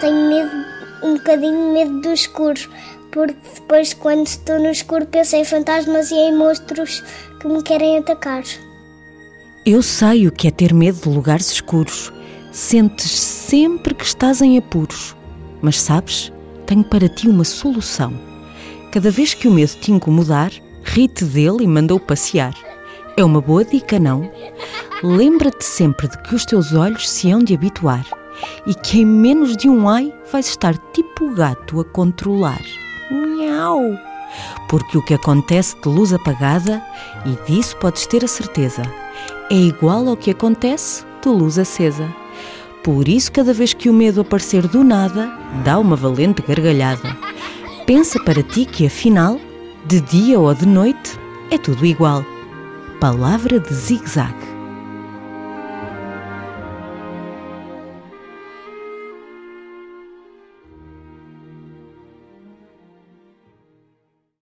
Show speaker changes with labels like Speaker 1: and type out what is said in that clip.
Speaker 1: Tenho medo, um bocadinho medo do escuro, porque depois, quando estou no escuro, penso em fantasmas e em monstros que me querem atacar.
Speaker 2: Eu sei o que é ter medo de lugares escuros. Sentes sempre que estás em apuros. Mas sabes, tenho para ti uma solução. Cada vez que o medo te incomodar, ri-te dele e manda-o passear. É uma boa dica, não? Lembra-te sempre de que os teus olhos se hão de habituar e que em menos de um ai vais estar tipo o gato a controlar. Miau! Porque o que acontece de luz apagada, e disso podes ter a certeza, é igual ao que acontece de luz acesa. Por isso, cada vez que o medo aparecer do nada, dá uma valente gargalhada. Pensa para ti que, afinal, de dia ou de noite, é tudo igual. Palavra de zig-zag.